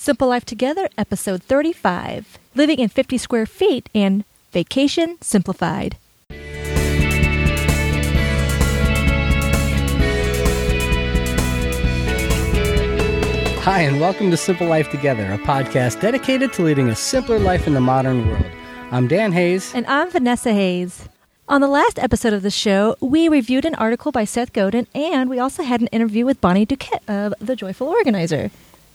Simple Life Together, episode 35 Living in 50 Square Feet and Vacation Simplified. Hi, and welcome to Simple Life Together, a podcast dedicated to leading a simpler life in the modern world. I'm Dan Hayes. And I'm Vanessa Hayes. On the last episode of the show, we reviewed an article by Seth Godin, and we also had an interview with Bonnie Duquette of The Joyful Organizer.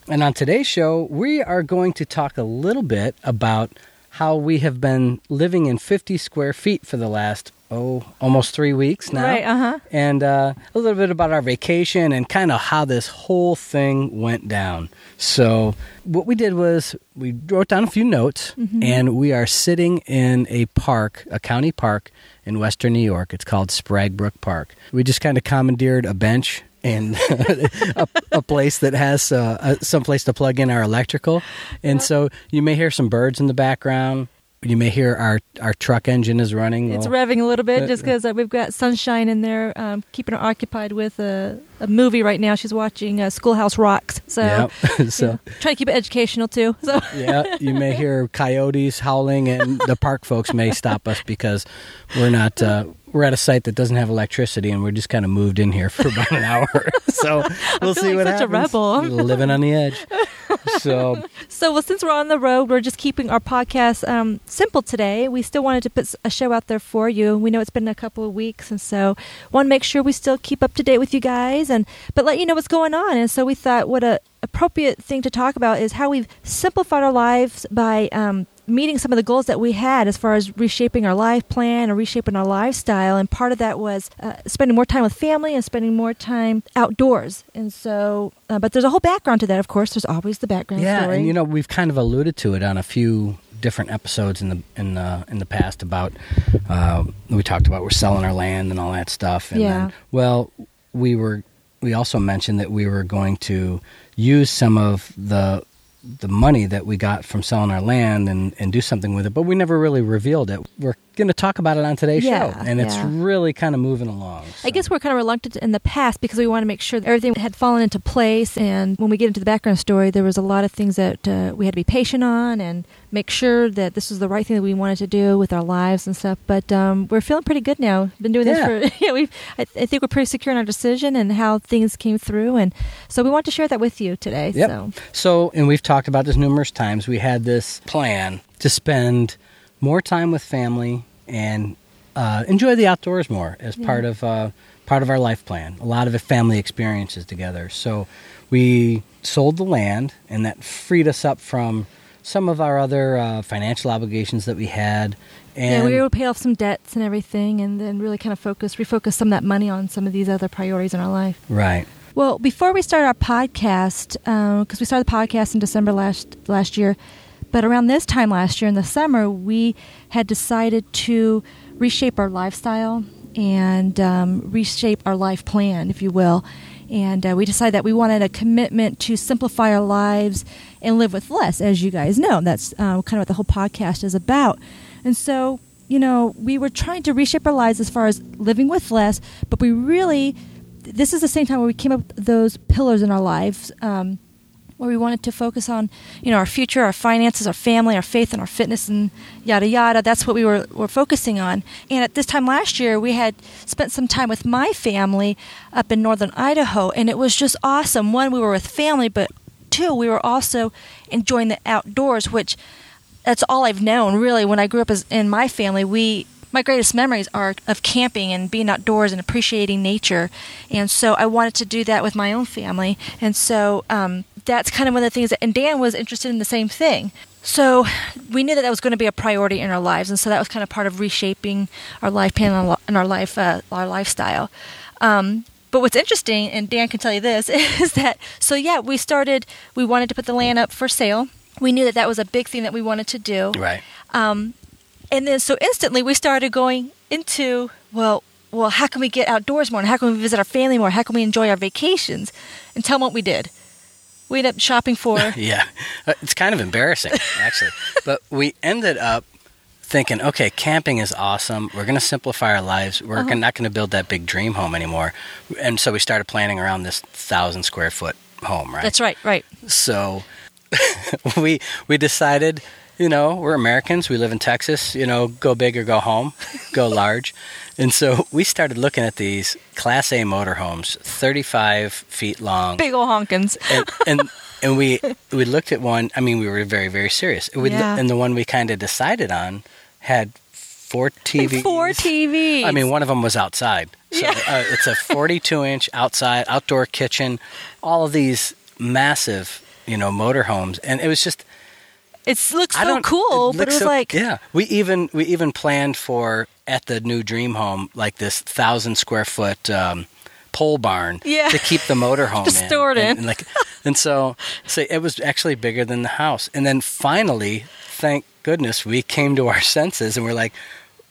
And on today's show, we are going to talk a little bit about how we have been living in 50 square feet for the last, oh, almost three weeks now. Right, uh-huh. And uh, a little bit about our vacation and kind of how this whole thing went down. So, what we did was we wrote down a few notes, Mm-hmm. and we are sitting in a park, a county park in western New York. It's called Sprague Brook Park. We just kind of commandeered a bench and a, a place that has uh, uh, some place to plug in our electrical. And so you may hear some birds in the background. You may hear our, our truck engine is running. It's Well, revving a little bit uh, just because uh, we've got Sunshine in there, um, keeping her occupied with a, a movie right now. She's watching uh, Schoolhouse Rocks. So, you so know, try to keep it educational too. So, yeah, you may hear coyotes howling, and the park folks may stop us because we're not. We're at a site that doesn't have electricity, and we're just kind of moved in here for about an hour. so we'll see what such a happens. rebel. living on the edge. So So, well, since we're on the road, we're just keeping our podcast um, simple today. We still wanted to put a show out there for you. We know it's been a couple of weeks, and so want to make sure we still keep up to date with you guys, and but let you know what's going on. And so we thought, what a appropriate thing to talk about is how we've simplified our lives by um, meeting some of the goals that we had as far as reshaping our life plan or reshaping our lifestyle. And part of that was uh, spending more time with family and spending more time outdoors. And so, uh, but there's a whole background to that. Of course, there's always the background yeah, story. and you know we've kind of alluded to it on a few different episodes in the in the in the past about uh, we talked about we're selling our land and all that stuff. And Yeah. Then, well, we were we also mentioned that we were going to use some of the the money that we got from selling our land and, and do something with it, but we never really revealed it. We're going to talk about it on today's Yeah, show, and it's yeah. really kind of moving along. I guess we're kind of reluctant in the past because we want to make sure that everything had fallen into place. And when we get into the background story, there was a lot of things that uh, we had to be patient on and make sure that this was the right thing that we wanted to do with our lives and stuff. But um, we're feeling pretty good now. Been doing Yeah. this for yeah. We I, I think we're pretty secure in our decision and how things came through, and so we want to share that with you today. Yep. So So, and we've talked about this numerous times. We had this plan to spend more time with family and uh, enjoy the outdoors more as Yeah. part of uh, part of our life plan. A lot of family experiences together. So, we sold the land, and that freed us up from some of our other uh, financial obligations that we had. And yeah, we were able to pay off some debts and everything, and then really kind of focus, refocus some of that money on some of these other priorities in our life. right. Well, before we start our podcast, because we started the podcast in December last last year, but around this time last year in the summer, we had decided to reshape our lifestyle and um, reshape our life plan, if you will. And uh, we decided that we wanted a commitment to simplify our lives and live with less, as you guys know. That's uh, kind of what the whole podcast is about. And so, you know, we were trying to reshape our lives as far as living with less, but we really this is the same time where we came up with those pillars in our lives um, where we wanted to focus on you know our future our finances our family our faith and our fitness and yada yada. That's what we were, were focusing on. And at this time last year we had spent some time with my family up in northern idaho and it was just awesome. One we were with family but two we were also enjoying the outdoors which that's all I've known really. When I grew up as in my family, we my greatest memories are of camping and being outdoors and appreciating nature, and so I wanted to do that with my own family, and so um, that's kind of one of the things. That, and Dan was interested in the same thing. So we knew that that was going to be a priority in our lives, and so that was kind of part of reshaping our life plan and our- life uh, our lifestyle. Um, but what's interesting, and Dan can tell you this, is that so yeah, we started. We wanted to put the land up for sale. We knew that that was a big thing that we wanted to do. Right. Um, and then so instantly we started going into well, well, how can we get outdoors more? And how can we visit our family more? How can we enjoy our vacations? And tell them what we did. We ended up shopping for Yeah, Uh, it's kind of embarrassing actually, but we ended up thinking, okay, camping is awesome. We're going to simplify our lives. We're Uh-huh. not going to build that big dream home anymore, and so we started planning around this thousand square foot home. Right. That's right, right. So we we decided, you know, we're Americans. We live in Texas. You know, go big or go home, go large. And so we started looking at these Class A motorhomes, 35 feet long, Big old honkins. and, and and we we looked at one. I mean, we were very very serious. We, Yeah. And the one we kind of decided on had four TVs. Four TVs. I mean, one of them was outside. So Yeah. uh, it's a 42 inch outside outdoor kitchen. All of these massive, you know, motorhomes, and it was just it looks so cool, it but it was so- like yeah. We even we even planned for at the new dream home like this thousand square foot. Um, pole barn Yeah. to keep the motorhome To store it and, in. and like and so so it was actually bigger than the house and then finally thank goodness we came to our senses and we're like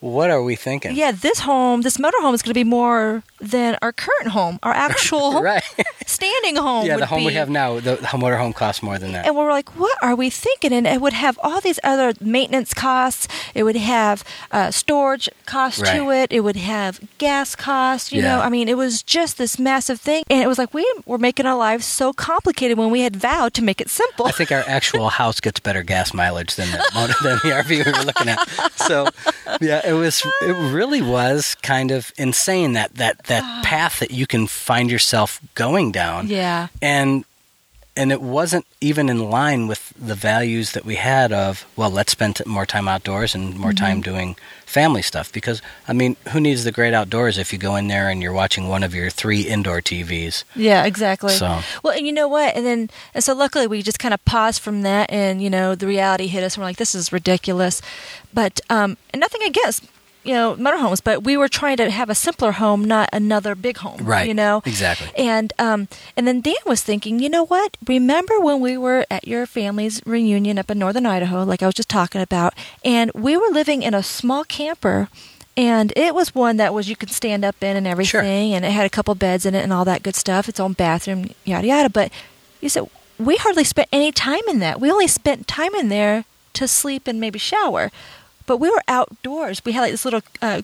what are we thinking yeah, this home, this motorhome is going to be more than our current home, our actual right standing home. yeah the home we have now the, the motorhome costs more than that And we're like, what are we thinking? And it would have all these other maintenance costs. It would have uh, storage costs to it. It would have gas costs. You know, I mean, it was just this massive thing. And it was like, we were making our lives so complicated when we had vowed to make it simple. I think our actual house gets better gas mileage than the than the RV we were looking at. So, yeah, it was. It really was kind of insane that that that path that you can find yourself going down. yeah. and and it wasn't even in line with the values that we had of well let's spend more time outdoors and more time doing family stuff because i mean who needs the great outdoors if you go in there and you're watching one of your three indoor tvs Yeah, exactly. So- well, and you know what? And then, and so luckily we just kind of paused from that, and you know, the reality hit us. And we're like, this is ridiculous. But um, and nothing against you know motorhomes, but we were trying to have a simpler home, not another big home. Right. You know. Exactly. And um, and then Dan was thinking, you know what? Remember when we were at your family's reunion up in northern Idaho, like I was just talking about, and we were living in a small camper. And it was one that was you could stand up in and everything, and it had a couple beds in it and all that good stuff. Its own bathroom, yada yada. But you said we hardly spent any time in that. We only spent time in there to sleep and maybe shower. But we were outdoors. We had like this little uh,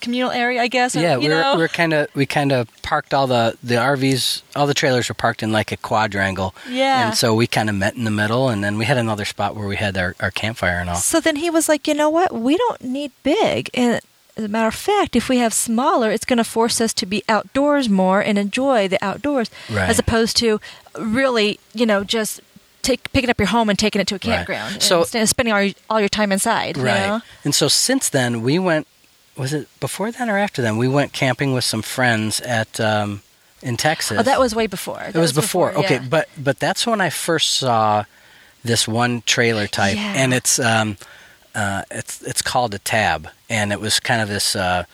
communal area, I guess. yeah you we were, we were kind of we kind of parked all the the rvs all the trailers were parked in like a quadrangle Yeah. and so we kind of met in the middle and then we had another spot where we had our, our campfire and all So then he was like, you know what? We don't need big. And as a matter of fact, if we have smaller, it's going to force us to be outdoors more and enjoy the outdoors, Right. as opposed to really, you know, just take picking up your home and taking it to a Right. campground. So- and spending all your, all your time inside. you Right. know? And so since then, we went. Was it before then or after then? We went camping with some friends at um, in Texas. Oh, that was way before. it was, before. Okay, yeah. but but that's when I first saw this one trailer type, Yeah. and it's um, uh, it's it's called a tab, and it was kind of this uh,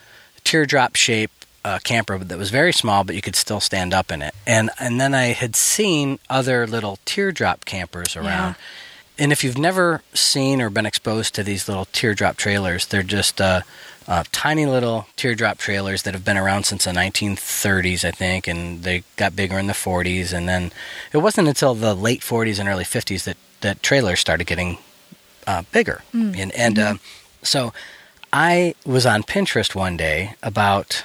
teardrop shape uh, camper that was very small, but you could still stand up in it. And and then I had seen other little teardrop campers around. And if you've never seen or been exposed to these little teardrop trailers, they're just uh, uh, tiny little teardrop trailers that have been around since the 1930s, I think, and they got bigger in the 40s. And then it wasn't until the late 40s and early 50s that, that trailers started getting uh, bigger. And, and uh, so I was on Pinterest one day about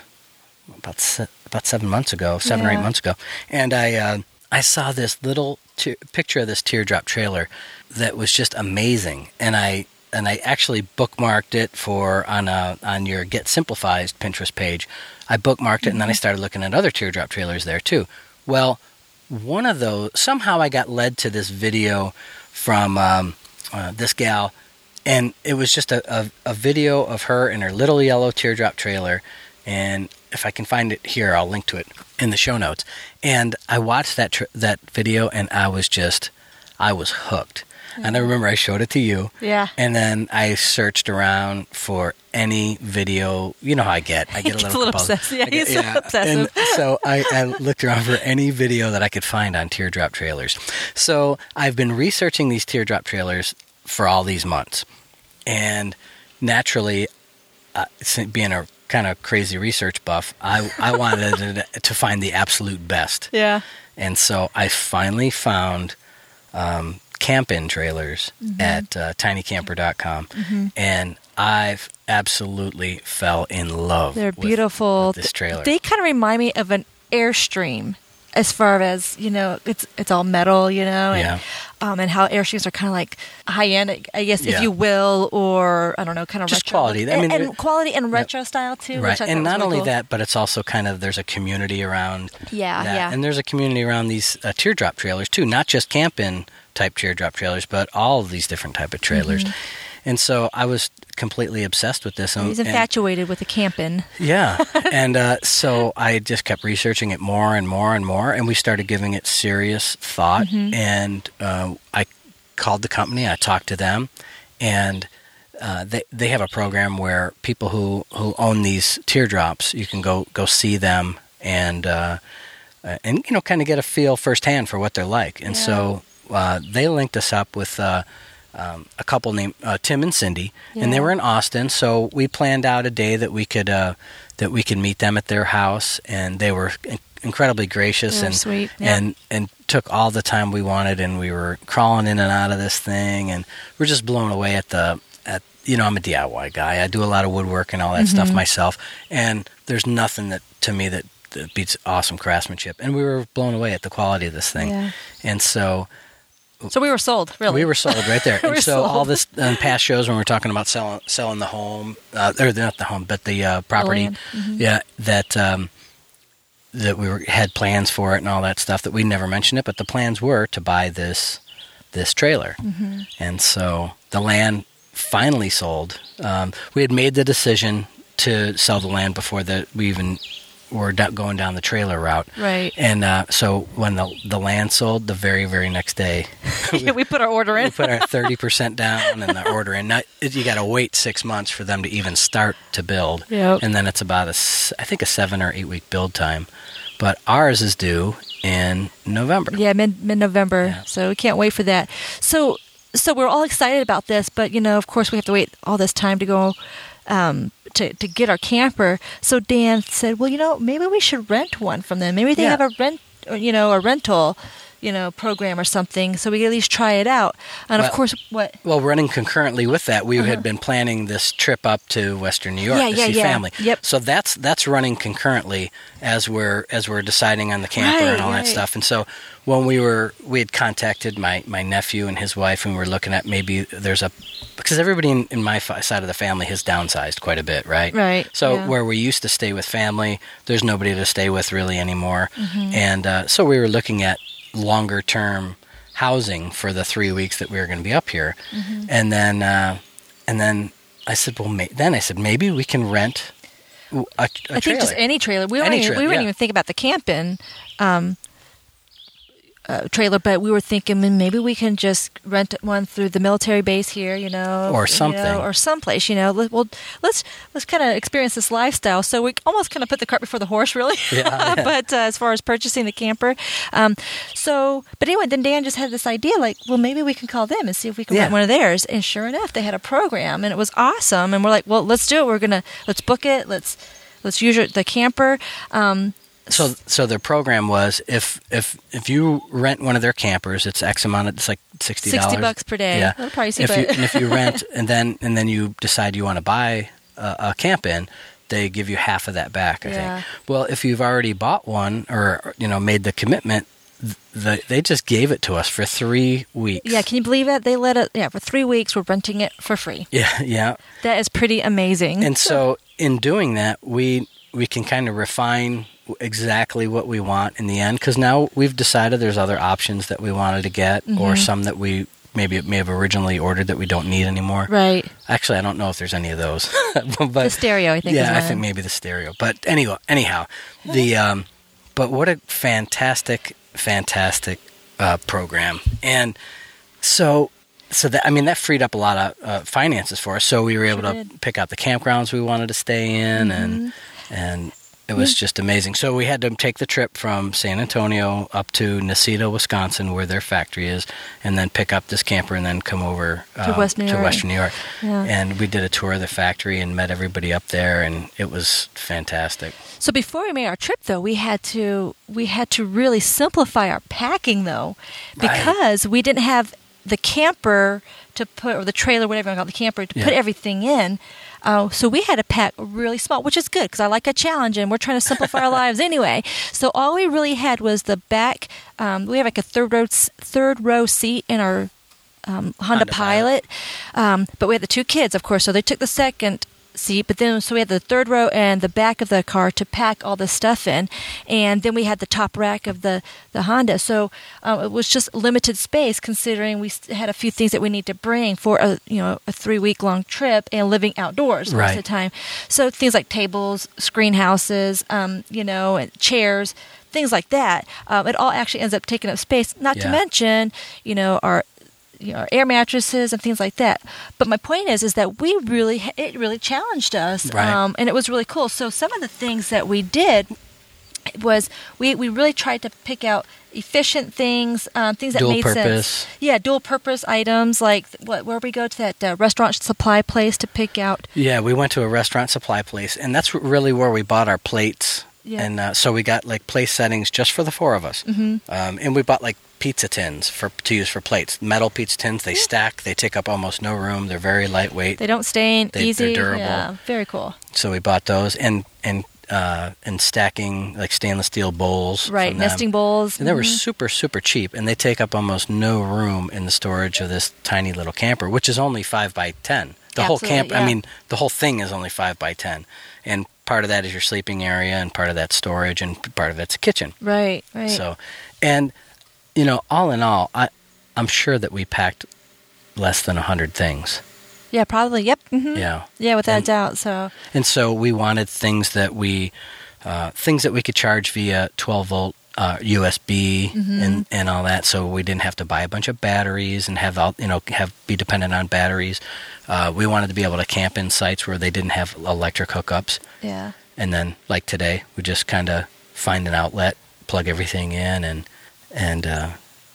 about se- about seven months ago, seven or eight months ago, and I uh, I saw this little te- picture of this teardrop trailer that was just amazing, and I and I actually bookmarked it for on a on your Get Simplified Pinterest page. I bookmarked it, and then I started looking at other teardrop trailers there too. Well, one of those somehow I got led to this video from um, uh, this gal, and it was just a, a, a video of her in her little yellow teardrop trailer. And if I can find it here, I'll link to it in the show notes. And I watched that tr- that video, and I was just, I was hooked. And I remember I showed it to you. Yeah. And then I searched around for any video. You know how I get. I get a little, a little obsessed. Yeah, get- he's so obsessive. And so I, I looked around for any video that I could find on teardrop trailers. So I've been researching these teardrop trailers for all these months, and naturally, uh, being a kind of crazy research buff, I I wanted to find the absolute best. Yeah. And so I finally found um, Camp-Inn trailers Mm-hmm. at uh, tinycamper.com, and I've absolutely fell in love. They're with- beautiful. with this trailer. They kind of remind me of an Airstream. As far as you know, it's it's all metal, you know, and, Yeah. um, and how Airstreams are kind of like high end, I guess, Yeah. if you will, or I don't know, kind of Just retro quality. I and, mean, and it- quality and retro style too, right and not really only cool. that but it's also kind of there's a community around Yeah, that. yeah. and there's a community around these uh, teardrop trailers too not just Camp-Inn type teardrop trailers but all of these different type of trailers and so i was completely obsessed with this and. He's and- infatuated with the camping. yeah and uh, so i just kept researching it more and more and more and we started giving it serious thought Mm-hmm. and uh, i called the company i talked to them and uh, they they have a program where people who, who own these teardrops you can go go see them and uh, uh, and you know kind of get a feel firsthand for what they're like and so uh, they linked us up with uh, um, a couple named uh, Tim and Cindy and they were in Austin so we planned out a day that we could uh, that we could meet them at their house and they were in- incredibly gracious and sweet, yeah. and and took all the time we wanted and we were crawling in and out of this thing and we're just blown away at the at you know I'm a DIY guy I do a lot of woodwork and all that Mm-hmm. stuff myself and there's nothing that to me that, that beats awesome craftsmanship and we were blown away at the quality of this thing Yeah. and so So we were sold, really. we were sold right there. We and so all this in past shows when we're talking about selling selling the home, uh, or not the home, but the uh, property. Mm-hmm. yeah, that um, that we were, had plans for it and all that stuff. That we never mentioned it, but the plans were to buy this this trailer, Mm-hmm. and so the land finally sold. Um, we had made the decision to sell the land before that we even were going down the trailer route. Right. And uh, so when the the land sold, the very very next day, we put our order in. we put our thirty percent down and the order in. Not, you got to wait six months for them to even start to build, Yep. and then it's about a I think a seven or eight week build time. But ours is due in November. Yeah, mid mid November. Yeah. So we can't wait for that. So so we're all excited about this, but you know, of course, we have to wait all this time to go um, to to get our camper. So Dan said, "Well, you know, maybe we should rent one from them. Maybe they Yeah. have a rent, you know, a rental." You know, program or something, so we at least try it out. And Well- of course, what Well, running concurrently with that, we had been planning this trip up to Western New York Uh-huh. Yeah, to yeah, see yeah. family. Yep. So that's that's running concurrently as we're as we're deciding on the camper Right, and all right. that stuff. And so when we were we had contacted my my nephew and his wife, and we were looking at maybe there's a because everybody in, in my side of the family has downsized quite a bit, right? Right, So yeah. where we used to stay with family, there's nobody to stay with really anymore, Mm-hmm. and uh, so we were looking at longer term housing for the three weeks that we were going to be up here, Mm-hmm. and then uh, and then I said, well, may- then I said maybe we can rent a, a I think just any trailer. We, Any weren't even, trailer, we wouldn't yeah. even think about the camping um, uh, trailer, but we were thinking "Mm, maybe we can just rent one through the military base here, you know, Or you something. know, or someplace. You know, Let- well, let's let's kind of experience this lifestyle. So we almost kind of put the cart before the horse, really. Yeah, yeah. but uh, as far as purchasing the camper, um, so but anyway, then Dan just had this idea, like, well, maybe we can call them and see if we can Yeah. rent one of theirs. And sure enough, they had a program, and it was awesome. And we're like, well, let's do it. We're gonna let's book it. Let's let's use your, the camper. Um, So so their program was if if if you rent one of their campers, it's X amount. It's like sixty dollars. 60 bucks per day. Yeah, little pricey, if you, and if you rent and then and then you decide you want to buy a, a Camp-Inn, they give you half of that back. I Yeah. think. Well, if you've already bought one or you know made the commitment, th- the, they just gave it to us for three weeks. yeah, can you believe it? They let it. Yeah, for three weeks, we're renting it for free. yeah, yeah. That is pretty amazing. And so in doing that, we we can kind of refine exactly what we want in the end because now we've decided there's other options that we wanted to get Mm-hmm. or some that we maybe may have originally ordered that we don't need anymore. right, Actually, I don't know if there's any of those. but the stereo, I think. yeah, I think maybe the stereo. But anyway, anyhow, the um, but what a fantastic, fantastic uh, program, and so so that I mean that freed up a lot of uh, finances for us. So we were able Sure to did. Mm-hmm. pick out the campgrounds we wanted to stay in, and and it was just amazing. So we had to take the trip from San Antonio up to Necedah, Wisconsin, where their factory is, and then pick up this camper and then come over To um, West New to Western New York. Yeah. And we did a tour of the factory and met everybody up there, and it was fantastic. So before we made our trip, though, we had to we had to really simplify our packing, though, Right. because we didn't have the camper to put or the trailer, whatever you call it, the camper to put everything in. Uh, so we had to pack really small, which is good because I like a challenge and we're trying to simplify our lives anyway. So all we really had was the back. Um, we have like a third row third row seat in our um, Honda, Honda, Pilot, Pilot. Um, but we had the two kids, of course, so they took the second seat, but then so we had the third row and the back of the car to pack all the stuff in, and then we had the top rack of the the Honda. So um, it was just limited space considering we had a few things that we need to bring for a you know a three week long trip and living outdoors right. most of the time. So things like tables, screen houses, um, you know, chairs things like that. Um, it all actually ends up taking up space. Not yeah. to mention, you know, our you know, air mattresses and things like that. But my point is, is that we really, it really challenged us, right. um, and it was really cool. So some of the things that we did was we, we really tried to pick out efficient things, um, things that dual made purpose. sense. Yeah, dual purpose items like what where we go to that uh, restaurant supply place to pick out. Yeah, we went to a restaurant supply place, and that's really where we bought our plates. Yeah. And uh, so we got like place settings just for the four of us, mm-hmm. um, and we bought like pizza tins for to use for plates. Metal pizza tins. They stack. They take up almost no room. They're very lightweight. They don't stain. They, easy. They're durable. Yeah, very cool. So we bought those and and uh, and stacking like stainless steel bowls. Right, nesting bowls. And they were mm-hmm. super super cheap, and they take up almost no room in the storage of this tiny little camper, which is only five by ten. The Absolutely, whole camp. yeah. I mean, the whole thing is only five by ten, and part of that is your sleeping area, and part of that storage, and part of it's a kitchen. Right, right. So, and you know, all in all, I, I'm sure that we packed less than 100 things. Yeah, probably. Yep. Mm-hmm. Yeah. Yeah, without and, a doubt. So. And so we wanted things that we, uh, things that we could charge via 12 volt uh, USB mm-hmm. and and all that. So we didn't have to buy a bunch of batteries and have all you know have be dependent on batteries. Uh, we wanted to be able to camp in sites where they didn't have electric hookups. Yeah. And then like today, we just kind of find an outlet, plug everything in, and and uh,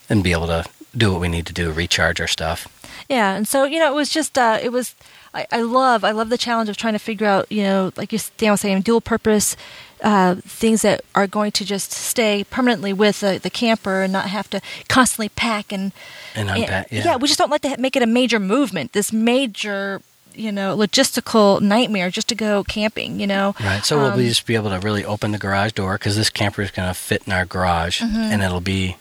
and be able to do what we need to do, recharge our stuff. Yeah, and so you know, it was just uh, it was. I, I love I love the challenge of trying to figure out you know, like you Dan was saying, dual purpose uh, things that are going to just stay permanently with the, the camper and not have to constantly pack and and unpack. And, yeah. we just don't like to make it a major movement. This major you know logistical nightmare just to go camping you know? Right so um, we'll just be able to really open the garage door? Because this camper is going to fit in our garage Mm-hmm. and it'll be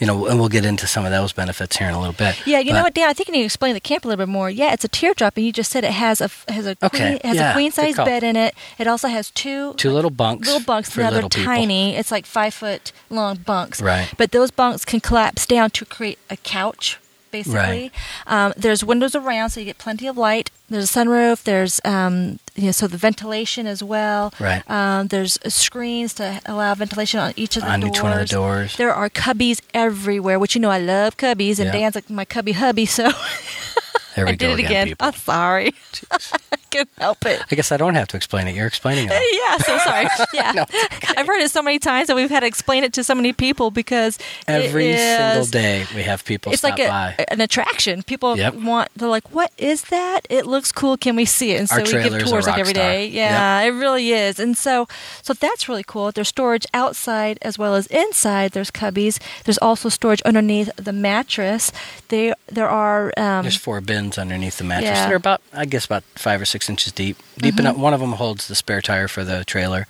you know and we'll get into some of those benefits here in a little bit yeah you But- know what dan? I think you need to explain the camp a little bit more. Yeah it's a teardrop and you just said it has a has a Okay, queen, it has yeah, a queen size bed in it. It also has two two little bunks little bunks for now they're people. tiny it's like five foot long bunks. Right. but those bunks can collapse down to create a couch basically Right. um, there's windows around so you get plenty of light there's a sunroof there's um, you know so the ventilation as well Right. um, there's screens to allow ventilation on each of the on doors each one of the doors there are cubbies everywhere which you know i love cubbies and Yeah. dan's like my cubby hubby so there we i go did it again, people. i'm sorry can't help it i guess i don't have to explain it you're explaining it yeah, so sorry. Yeah, No, I've heard it so many times that we've had to explain it to so many people because every single day we have people It's stop like by an attraction. People Yep. want. They're like, "What is that? It looks cool. Can we see it?" And so Our we give tours like every star. day. Yeah, it really is. And so, so that's really cool. There's storage outside as well as inside. There's cubbies. There's also storage underneath the mattress. They there are. Um, There's four bins underneath the mattress. Yeah. They're about, I guess, about five or six inches deep. Deep enough. One of them holds the spare tire for the trailer,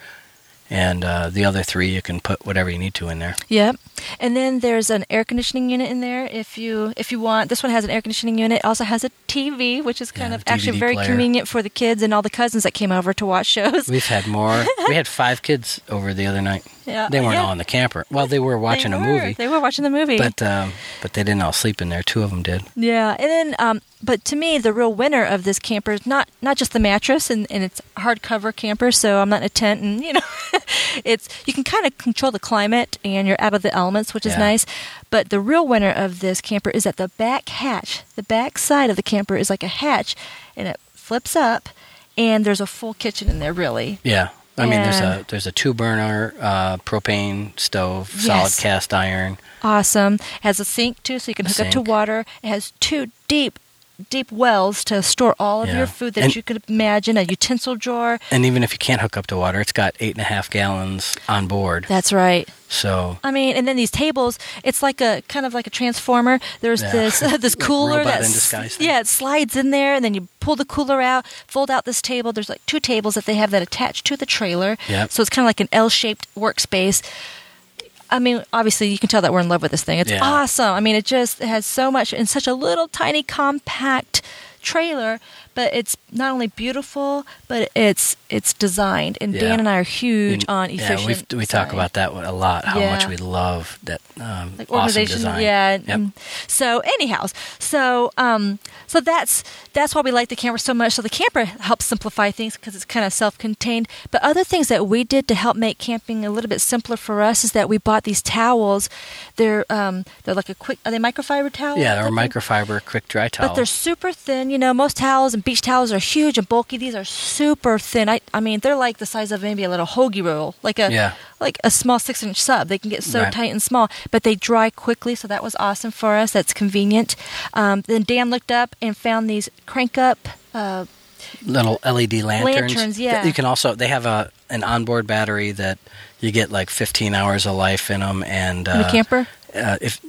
and uh, the other three you can put whatever you need to in there. Yep. And then there's an air conditioning unit in there if you if you want. This one has an air conditioning unit. It also has a TV, which is kind Yeah, of actually very player. convenient for the kids and all the cousins that came over to watch shows. We've had more. we had five kids over the other night. Yeah. They weren't Yeah. all in the camper. Well, they were watching They a movie, They were watching the movie. but um, but they didn't all sleep in there. Two of them did. Yeah, and then, um, but to me, the real winner of this camper is not not just the mattress and, and it's hardcover camper, so I'm not in a tent, and you know, it's you can kind of control the climate and you're out of the elements, which is Yeah. nice. But the real winner of this camper is that the back hatch, the back side of the camper is like a hatch, and it flips up, and there's a full kitchen in there, really. Yeah. I mean, there's a there's a two burner uh, propane stove, solid cast iron. Awesome. Has a sink too, so you can hook up to water. It has two deep deep wells to store all of Yeah. your food that And- you could imagine. A utensil drawer. And even if you can't hook up to water, it's got eight and a half gallons on board. That's right. So I mean, and then these tables, it's like a kind of like a transformer. There's Yeah. this this cooler Robot in disguise thing. yeah, it slides in there, and then you pull the cooler out, fold out this table. There's like two tables that they have that attach to the trailer. Yep. So it's kind of like an L-shaped workspace. I mean, obviously, you can tell that we're in love with this thing. It's Yeah. awesome. I mean, it just has so much in such a little tiny compact trailer, but it's not only beautiful, but it's it's designed. And Yeah. Dan and I are huge And- on yeah, efficient. we we talk about that a lot. How much we love that um, like awesome design. yeah Yep. so anyhow so um so that's that's why we like the camper so much so the camper helps simplify things because it's kind of self-contained but other things that we did to help make camping a little bit simpler for us is that we bought these towels they're um they're like a quick are they microfiber towels Yeah, they're microfiber quick dry towel. But they're super thin. You know, most towels and beach towels are huge and bulky. These are super thin. I, I mean, they're like the size of maybe a little hoagie roll, like a Yeah. like a small six inch sub. They can get so Right. tight and small, but they dry quickly. So that was awesome for us. That's convenient. Um, then Dan looked up and found these crank up. Uh, little LED lanterns. Lanterns, yeah. You can also they have a an onboard battery that you get like 15 hours of life in them, and in the uh, camper. uh, if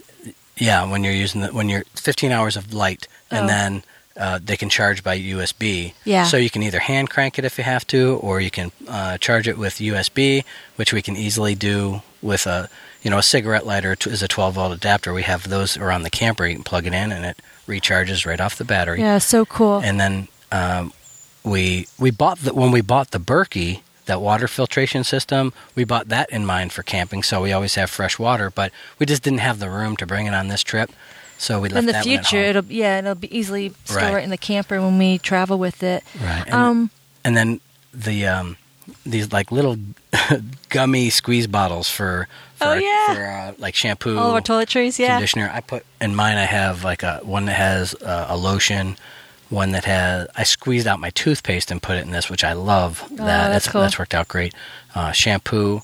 yeah, when you're using the when you're 15 hours of light, and Oh. then uh, they can charge by USB. Yeah. So you can either hand crank it if you have to, or you can uh, charge it with USB, which we can easily do with a you know a cigarette lighter t- is a 12 volt adapter. We have those around the camper. You can plug it in, and it recharges right off the battery Yeah, so cool. and then um, we we bought the when we bought the Berkey that water filtration system we bought that in mind for camping so we always have fresh water but we just didn't have the room to bring it on this trip so we left in the that one at future, it'll yeah, it'll be easily store Right. it in the camper when we travel with it. right and, Um, and then the um, these like little gummy squeeze bottles for for, Oh, yeah. for uh, like shampoo all our toiletries, yeah. conditioner. I put in mine. I have like a one that has uh, a lotion, one that has. I squeezed out my toothpaste and put it in this, which I love. That Oh, that's cool. that's worked out great. Uh, shampoo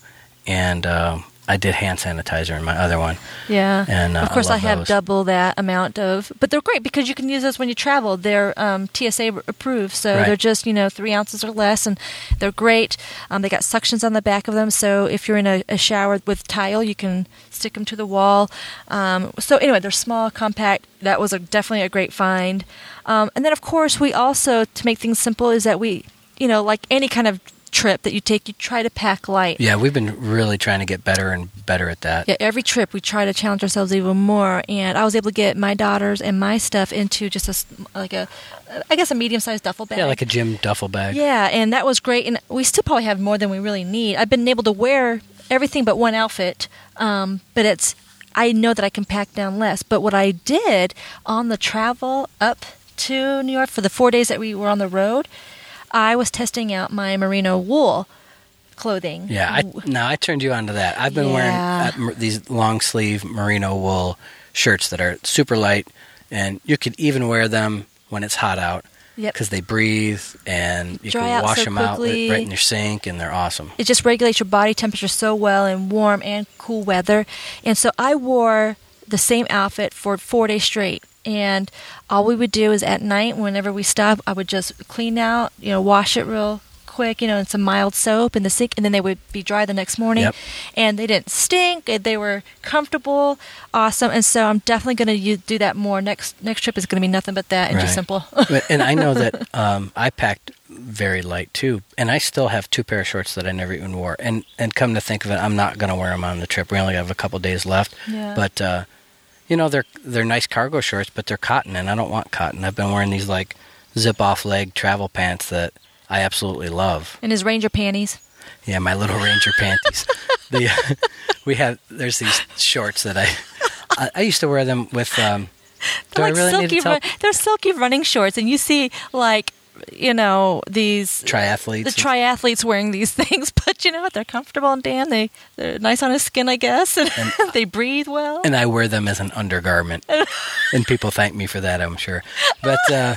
and um I did hand sanitizer in my other one. Yeah. And, uh, of course, I I, have those. double that amount of, but they're great because you can use those when you travel. They're um, TSA approved, so Right. they're just you know three ounces or less, and they're great. Um, they got suctions on the back of them, so if you're in a, a shower with tile, you can stick them to the wall. Um, so anyway, they're small, compact. That was a, definitely a great find. Um, and then of course, we also to make things simple is that we, you know, like any kind of trip that you take, you try to pack light. Yeah, we've been really trying to get better and better at that. Yeah, every trip we try to challenge ourselves even more, and I was able to get my daughters and my stuff into just a like a, I guess a medium-sized duffel bag. Yeah, like a gym duffel bag. Yeah, and that was great, and we still probably have more than we really need. I've been able to wear everything but one outfit, um, but it's I know that I can pack down less. But what I did on the travel up to New York for the four days that we were on the road, I was testing out my merino wool clothing. Yeah, I, no, I turned you onto that. I've been Yeah. wearing uh, these long sleeve merino wool shirts that are super light, and you could even wear them when it's hot out Yep. because they breathe and you Dry can wash so them out right in your sink, and they're awesome. it just regulates your body temperature so well in warm and cool weather. And so I wore the same outfit for four days straight. And all we would do is at night, whenever we stopped, I would just clean out, you know, wash it real quick, you know, in some mild soap in the sink, and then they would be dry the next morning. Yep. And they didn't stink. They were comfortable, awesome. And so I'm definitely going to do that more. Next next trip is going to be nothing but that and just simple. But- and I know that um, I packed very light too, and I still have two pair of shorts that I never even wore. And and come to think of it, I'm not going to wear them on the trip. We only have a couple days left. Yeah. But uh, you know, they're they're nice cargo shorts, but they're cotton, and I don't want cotton. I've been wearing these like zip off leg travel pants that I absolutely love. and his ranger panties. Yeah, my little ranger panties. The, we have there's these shorts that I, I I used to wear them with. Um, They're like really silky, run- they're silky running shorts, and you see like you know these triathletes? the triathletes wearing these things, but you know what? They're comfortable and Dan. They they're nice on his skin, I guess, and, they breathe well. and I wear them as an undergarment, and people thank me for that. I'm sure, but uh,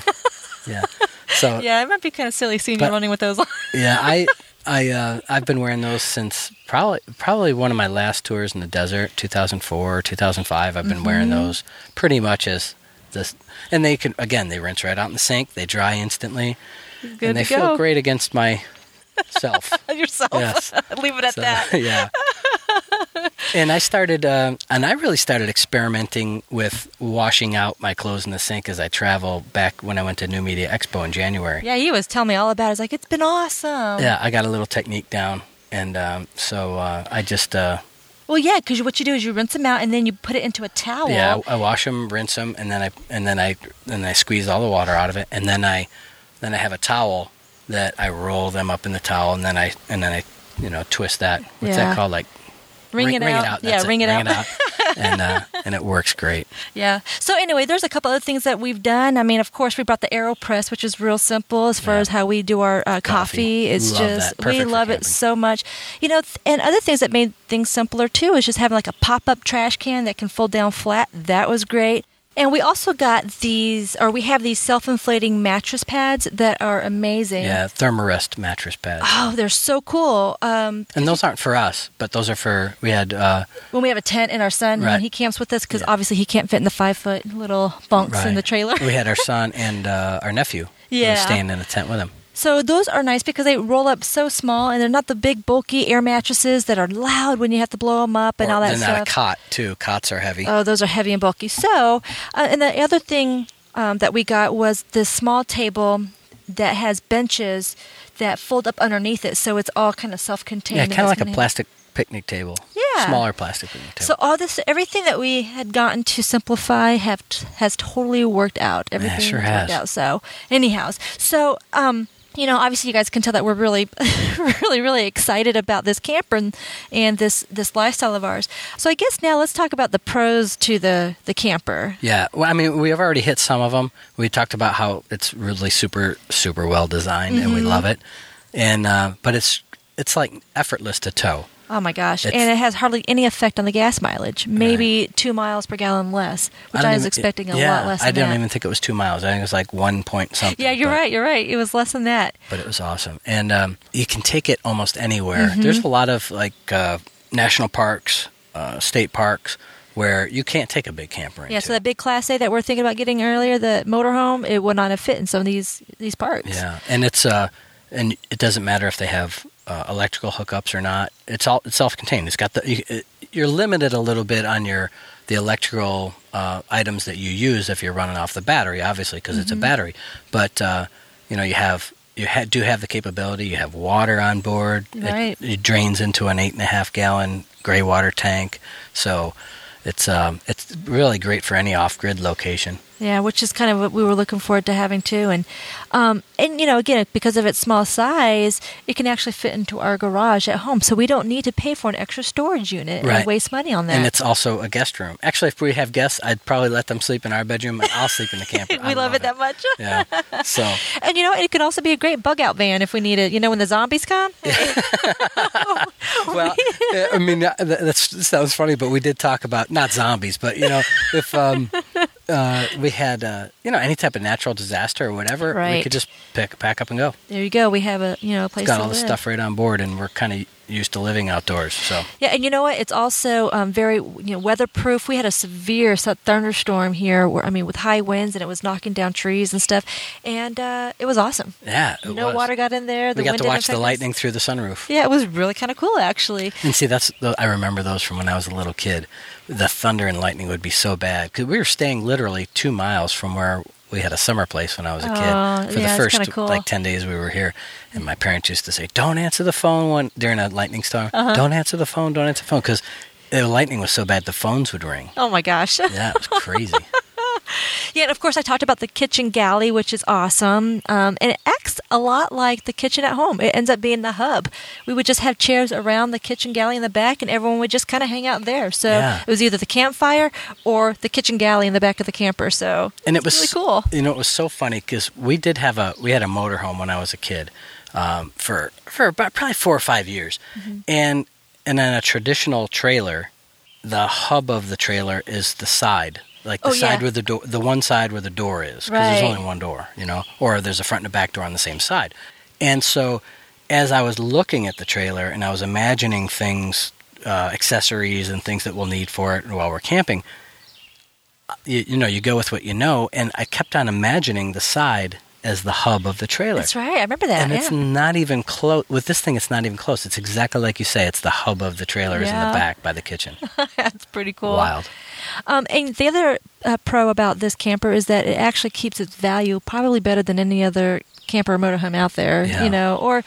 yeah. So yeah, it might be kind of silly seeing But- you running with those. on. yeah, I I uh, I've been wearing those since probably probably one of my last tours in the desert, 2004, 2005. I've been wearing Mm-hmm. those pretty much as This, and they can again they rinse right out in the sink. They dry instantly, Good and they feel great against myself. Yourself. Yes. Leave it at So, that. yeah. and I started, uh, and I really started experimenting with washing out my clothes in the sink as I travel. Back when I went to New Media Expo in January. Yeah, he was telling me all about it. He's like, it's been awesome. Yeah, I got a little technique down, and um, so uh, I just uh, Well, yeah, because what you do is you rinse them out and then you put it into a towel. yeah I, I wash them, rinse them, and then I and then I then I squeeze all the water out of it, and then I then I have a towel that I roll them up in the towel, and then I and then I you know twist that. What's Yeah. that called? Like Ring, it out. yeah, that's ring it out. and uh, and it works great. Yeah. So anyway, there's a couple other things that we've done. I mean, of course, we brought the AeroPress, which is real simple as far Yeah. as how we do our uh, coffee. Coffee. It's Love just we love it so much. You know, th- and other things that made things simpler too is just having like a pop-up trash can that can fold down flat. That was great. And we also got these, or we have these self-inflating mattress pads that are amazing. Yeah, Thermarest mattress pads. Oh, they're so cool. Um, And those aren't for us, but those are for we had uh, when we have a tent and our son, when Right. he camps with us, because Yeah. obviously he can't fit in the five-foot little bunks in the trailer. we had our son and uh, our nephew. Yeah. staying in a tent with him. So those are nice because they roll up so small and they're not the big bulky air mattresses that are loud when you have to blow them up and Or all that stuff. not a cot too. Cots are heavy. Oh, those are heavy and bulky. So, uh, and the other thing um, that we got was this small table that has benches that fold up underneath it, so it's all kind of self-contained. yeah, kind of like a plastic picnic table. Yeah. smaller plastic picnic table. So all this, everything that we had gotten to simplify, have has totally worked out. Everything sure has worked has. out. So, anyhow, so um, you know, obviously, you guys can tell that we're really, really, really excited about this camper and, and this this lifestyle of ours. So, I guess now let's talk about the pros to the the camper. Yeah, well, I mean, we have already hit some of them. We talked about how it's really super, super well designed, and we Mm-hmm. love it. And uh, but it's it's like effortless to tow. Oh my gosh! It's- and it has hardly any effect on the gas mileage. Maybe two miles per gallon less, which I, don't was even- expecting a yeah, lot less. I didn't that. even think it was two miles. I think it was like one point something. Yeah, you're but- right. You're right. It was less than that. But it was awesome, and um, you can take it almost anywhere. Mm-hmm. There's a lot of like uh, national parks, uh, state parks where you can't take a big camper into. Yeah, so that big Class A that we're thinking about getting earlier, the motorhome, it would not have fit in some of these these parks. Yeah, and it's uh, and it doesn't matter if they have uh, electrical hookups or not. It's all it's self-contained. It's got the you, it, you're limited a little bit on your the electrical uh, items that you use if you're running off the battery, obviously because it's a battery. But uh, you know you have you ha- do have the capability. You have water on board. It- Right. It, drains into an eight and a half gallon gray water tank. So. It's um, it's really great for any off-grid location. Yeah, which is kind of what we were looking forward to having too, and um, and you know again because of its small size, it can actually fit into our garage at home, so we don't need to pay for an extra storage unit and waste money on that. And it's also a guest room. Actually, if we have guests, I'd probably let them sleep in our bedroom, and I'll sleep in the camper. we I love, it that much. Yeah. So And you know, it could also be a great bug out van if we need it. You know, when the zombies come. well, I mean, that that's, that sounds funny, but we did talk about not zombies, but you know, if um, uh, we had uh, you know any type of natural disaster or whatever, we could just pick pack up and go. There you go. We have a you know a place got all the stuff right on board, and we're kind of used to living outdoors. So Yeah, and you know what? It's also um, very you know weatherproof. We had a severe thunderstorm here, where I mean, with high winds and it was knocking down trees and stuff, and uh, it was awesome. yeah, it no was. water got in there. The We got to watch the affect us. lightning through the sunroof. Yeah, it was really kind of cool actually. And see, that's the, I remember those from when I was a little kid. The thunder and lightning would be so bad because we were staying literally two miles from where we had a summer place when I was a kid. For yeah, the first cool. like ten days we were here, and my parents used to say, "Don't answer the phone when during a lightning storm. Uh-huh. Don't answer the phone. Don't answer the phone because the lightning was so bad the phones would ring. Oh my gosh. Yeah, it was crazy. Yeah, and of course, I talked about the kitchen galley, which is awesome. Um, and it acts a lot like the kitchen at home. It ends up being the hub. We would just have chairs around the kitchen galley in the back, and everyone would just kind of hang out there. So Yeah. it was either the campfire or the kitchen galley in the back of the camper. So and it was really cool. You know, it was so funny because we did have a we had a motorhome when I was a kid um, for for about probably four or five years, Mm-hmm. and and then a traditional trailer, the hub of the trailer is the side. Like the Oh, side yeah. where the door, the one side where the door is, because Right. there's only one door, you know, or there's a front and a back door on the same side. And so, as I was looking at the trailer and I was imagining things, uh, accessories and things that we'll need for it while we're camping, you, you know you go with what you know, and I kept on imagining the side as the hub of the trailer. That's right. I remember that. And yeah. it's not even close. With this thing, it's not even close. It's exactly like you say. It's the hub of the trailer is in the back by the kitchen. That's pretty cool. Wild. Um, and the other uh, pro about this camper is that it actually keeps its value probably better than any other camper or motorhome out there, Yeah. you know, or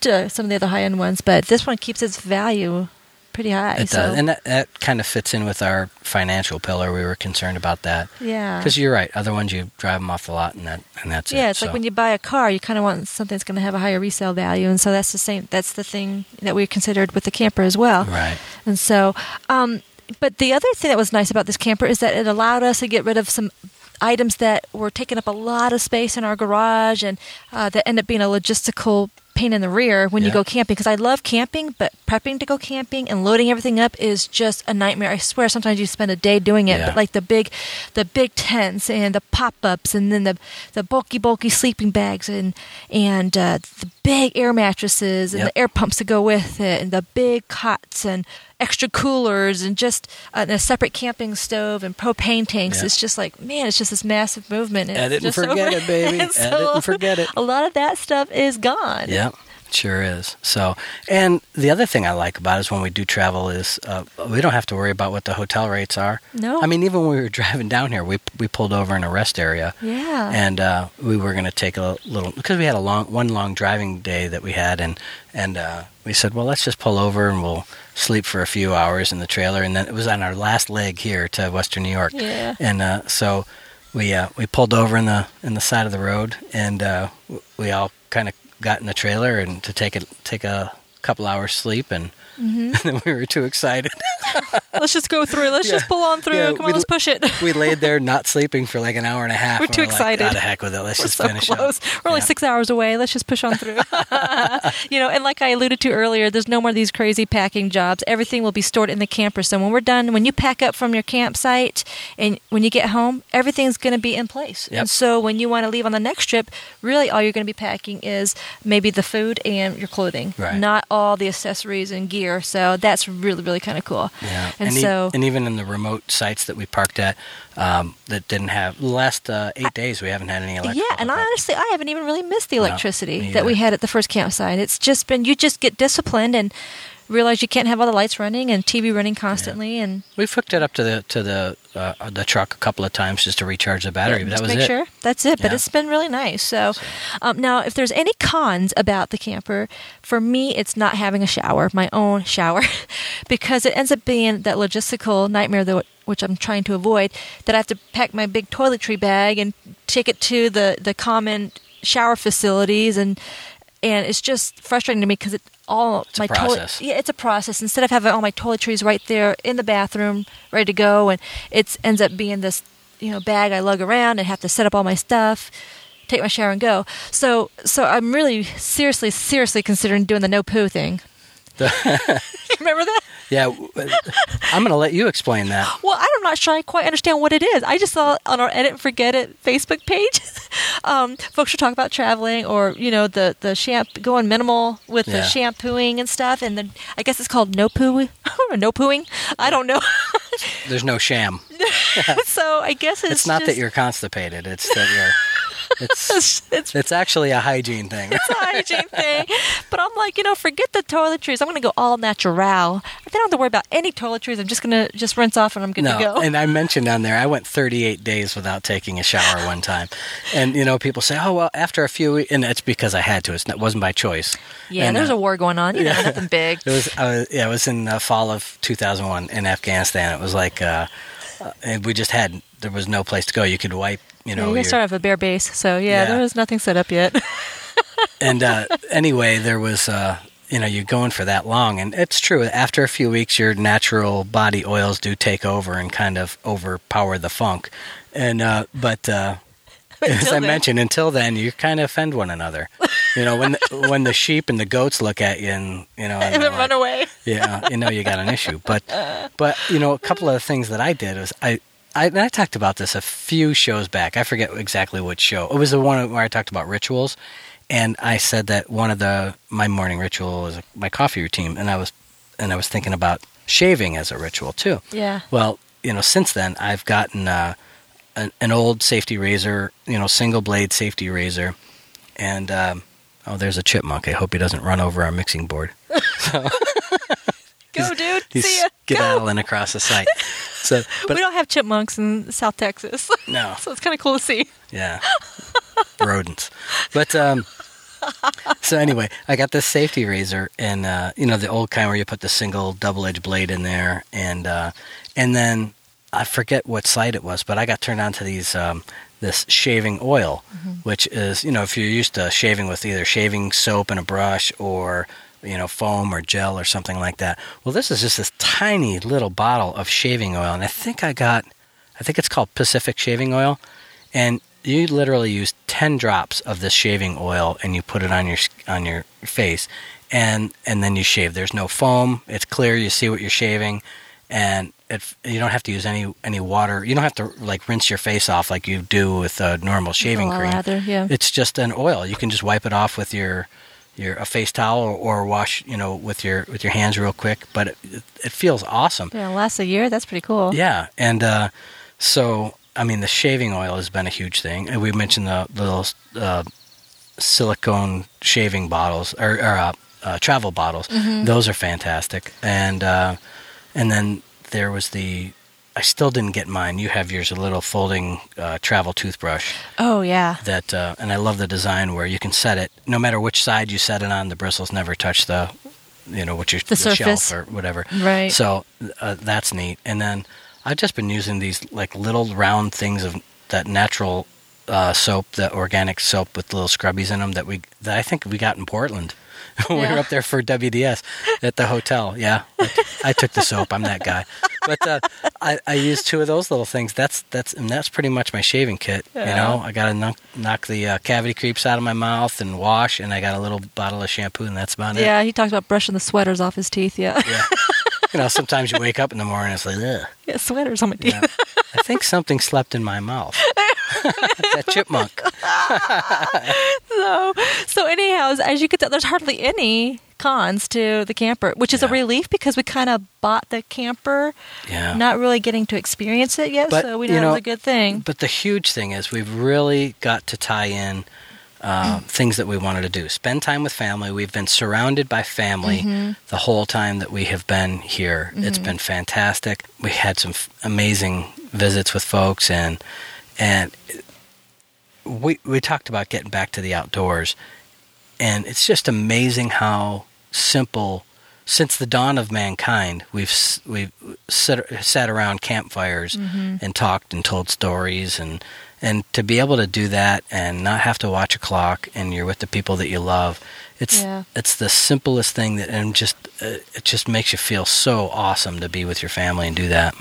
to some of the other high end ones. But this one keeps its value pretty high. It so, does, and that, that kind of fits in with our financial pillar. We were concerned about that yeah. because you're right. Other ones you drive them off the lot, and that and that's it. yeah, it's So, like when you buy a car, you kind of want something that's going to have a higher resale value, and so that's the same. That's the thing that we considered with the camper as well. right. And so, um, but the other thing that was nice about this camper is that it allowed us to get rid of some items that were taking up a lot of space in our garage and uh, that end up being a logistical pain in the rear when you go camping. Because I love camping, but prepping to go camping and loading everything up is just a nightmare. I swear, sometimes you spend a day doing it. Yeah. But like the big, the big tents and the pop ups, and then the the bulky, bulky sleeping bags and and uh, the big air mattresses and Yep. the air pumps to go with it, and the big cots and extra coolers and just uh, a separate camping stove and propane tanks. Yeah. It's just like man, it's just this massive movement. and Edit and forget over- it, baby. and Edit and forget it. A lot of that stuff is gone. Yeah, sure is. So, and the other thing I like about it is when we do travel is uh, we don't have to worry about what the hotel rates are. No. I mean, even when we were driving down here, we we pulled over in a rest area. Yeah. And uh, we were going to take a little because we had a long one long driving day that we had, and and uh, we said, well, let's just pull over and we'll sleep for a few hours in the trailer, and then it was on our last leg here to Western New York. Yeah. And uh, so we uh, we pulled over in the in the side of the road, and uh, we all kind of got in the trailer and to take a take a couple hours sleep, and, Mm-hmm. and then we were too excited. let's just go through. Let's Yeah. just pull on through. Yeah, Come on, let's push it. we laid there not sleeping for like an hour and a half. We're too like, excited. "Ah, the heck with it. Let's We're just so finish close. up. We're only Yeah. six hours away. Let's just push on through. you know, and like I alluded to earlier, there's no more of these crazy packing jobs. Everything will be stored in the camper. So when we're done, when you pack up from your campsite and when you get home, everything's going to be in place. Yep. And so when you want to leave on the next trip, really all you're going to be packing is maybe the food and your clothing, Right. not all the accessories and gear. So that's really, really kind of cool. Yeah, And, e- so. and even in the remote sites that we parked at, um, that didn't have the last uh, eight days, we haven't had any electrical. Yeah, and I honestly, I haven't even really missed the electricity me that we had at the first campsite. It's just been you just get disciplined and realize you can't have all the lights running and TV running constantly, and We've hooked it up to the to the uh, the truck a couple of times just to recharge the battery. Yeah, but just that was make it. sure that's it. But Yeah. it's been really nice. So, um, now if there's any cons about the camper, for me, it's not having a shower, my own shower, because it ends up being that logistical nightmare that which I'm trying to avoid. That I have to pack my big toiletry bag and take it to the the common shower facilities and. And it's just frustrating to me because it all It's a my toilet. process. Yeah, it's a process. Instead of having all my toiletries right there in the bathroom, ready to go, and it ends up being this, you know, bag I lug around and have to set up all my stuff, take my shower and go. So, so I'm really seriously, seriously considering doing the no poo thing. Remember that? Yeah, I'm going to let you explain that. Well, I'm not sure I quite understand what it is. I just saw on our Edit and Forget It Facebook page, um, folks are talking about traveling or, you know, the, the shampoo, going minimal with the shampooing and stuff. And then I guess it's called no poo, no pooing. I don't know. There's no sham. so I guess it's, It's not that you're constipated. It's that you're. It's It's, it's actually a hygiene thing. It's a hygiene thing. But I'm like, you know, forget the toiletries. I'm going to go all natural. I don't have to worry about any toiletries. I'm just going to just rinse off and I'm good no, to go. and I mentioned on there I went 38 days without taking a shower one time, and you know people say, oh well, after a few, we-" and it's because I had to. It's it wasn't by choice. yeah, And, there's uh, a war going on. You know, nothing big. It was, uh, yeah, it was in the fall of 2001 in Afghanistan. It was like, uh, uh, and we just had, there was no place to go. You could wipe, you Yeah, know, you your- gotta start off a bare base. So yeah, Yeah. there was nothing set up yet. and uh, anyway, there was, uh, you know, you're going for that long, and it's true. After a few weeks, your natural body oils do take over and kind of overpower the funk. And uh, but uh, as I then. mentioned, until then, you kind of offend one another. You know, when the, when the sheep and the goats look at you, and you know, and and then run away. yeah, you know you got an issue. But but you know, a couple of things that I did was I. I, and I talked about this a few shows back. I forget exactly which show. It was the one where I talked about rituals, and I said that one of the my morning ritual was my coffee routine, and I was and I was thinking about shaving as a ritual too. Yeah. Well, you know, since then I've gotten uh, an, an old safety razor, you know, single blade safety razor, and um, oh, there's a chipmunk. I hope he doesn't run over our mixing board. Go, dude. He's See ya. Go. skedaddling across the site. So, but we don't have chipmunks in South Texas, no, so it's kind of cool to see. yeah, rodents. But um, so anyway, I got this safety razor, and uh, you know the old kind where you put the single double edged blade in there, and uh, and then I forget what site it was, but I got turned on to these um, this shaving oil, which is you know if you're used to shaving with either shaving soap and a brush or you know foam or gel or something like that. Well, this is just this tiny little bottle of shaving oil, and I think I got, I think it's called Pacific Shaving Oil, and you literally use 10 drops of this shaving oil and you put it on your on your face and and then you shave. There's no foam. It's clear. You see what you're shaving and it, you don't have to use any any water. You don't have to like rinse your face off like you do with a normal shaving cream. lather, yeah. it's just an oil. You can just wipe it off with your your a face towel or, or wash you know with your with your hands real quick but it, it feels awesome Yeah, lasts a year. That's pretty cool. yeah, and uh, so I mean, the shaving oil has been a huge thing. And we mentioned the little uh, silicone shaving bottles or, or uh, uh, travel bottles; those are fantastic. And uh, and then there was the. I still didn't get mine. You have yours, a little folding uh, travel toothbrush Oh yeah. that, uh, and I love the design where you can set it. No matter which side you set it on, the bristles never touch the, you know, what your The surface. shelf or whatever. Right. So uh, that's neat. And then I've just been using these like little round things of that natural uh, soap, the organic soap with little scrubbies in them that we that I think we got in Portland we Yeah. were up there for WDS at the hotel. Yeah, I, took the soap. I'm that guy. But uh, I, I used two of those little things. That's that's and that's pretty much my shaving kit. You know, I got to knock, knock the uh, cavity creeps out of my mouth and wash, and I got a little bottle of shampoo, and that's about it. Yeah, he talks about brushing the sweaters off his teeth. Yeah, Yeah. you know, sometimes you wake up in the morning and it's like, ugh. yeah sweaters on my teeth. Yeah. I think something slept in my mouth. that chipmunk. so, so anyhow, as you can tell, there's hardly any cons to the camper, which is a relief because we kind of bought the camper, Yeah. not really getting to experience it yet. But, so we know know, was a good thing. But the huge thing is we've really got to tie in uh, things that we wanted to do. Spend time with family. We've been surrounded by family Mm-hmm. the whole time that we have been here. It's been fantastic. We had some f- amazing visits with folks, and and we we talked about getting back to the outdoors, and it's just amazing how simple. Since the dawn of mankind, we've we've sit, sat around campfires and talked and told stories, and and to be able to do that and not have to watch a clock, and you're with the people that you love, it's Yeah. it's the simplest thing that, and just uh, it just makes you feel so awesome to be with your family and do that.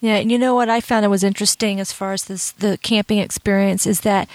Yeah, and you know what I found it was interesting as far as this the camping experience is that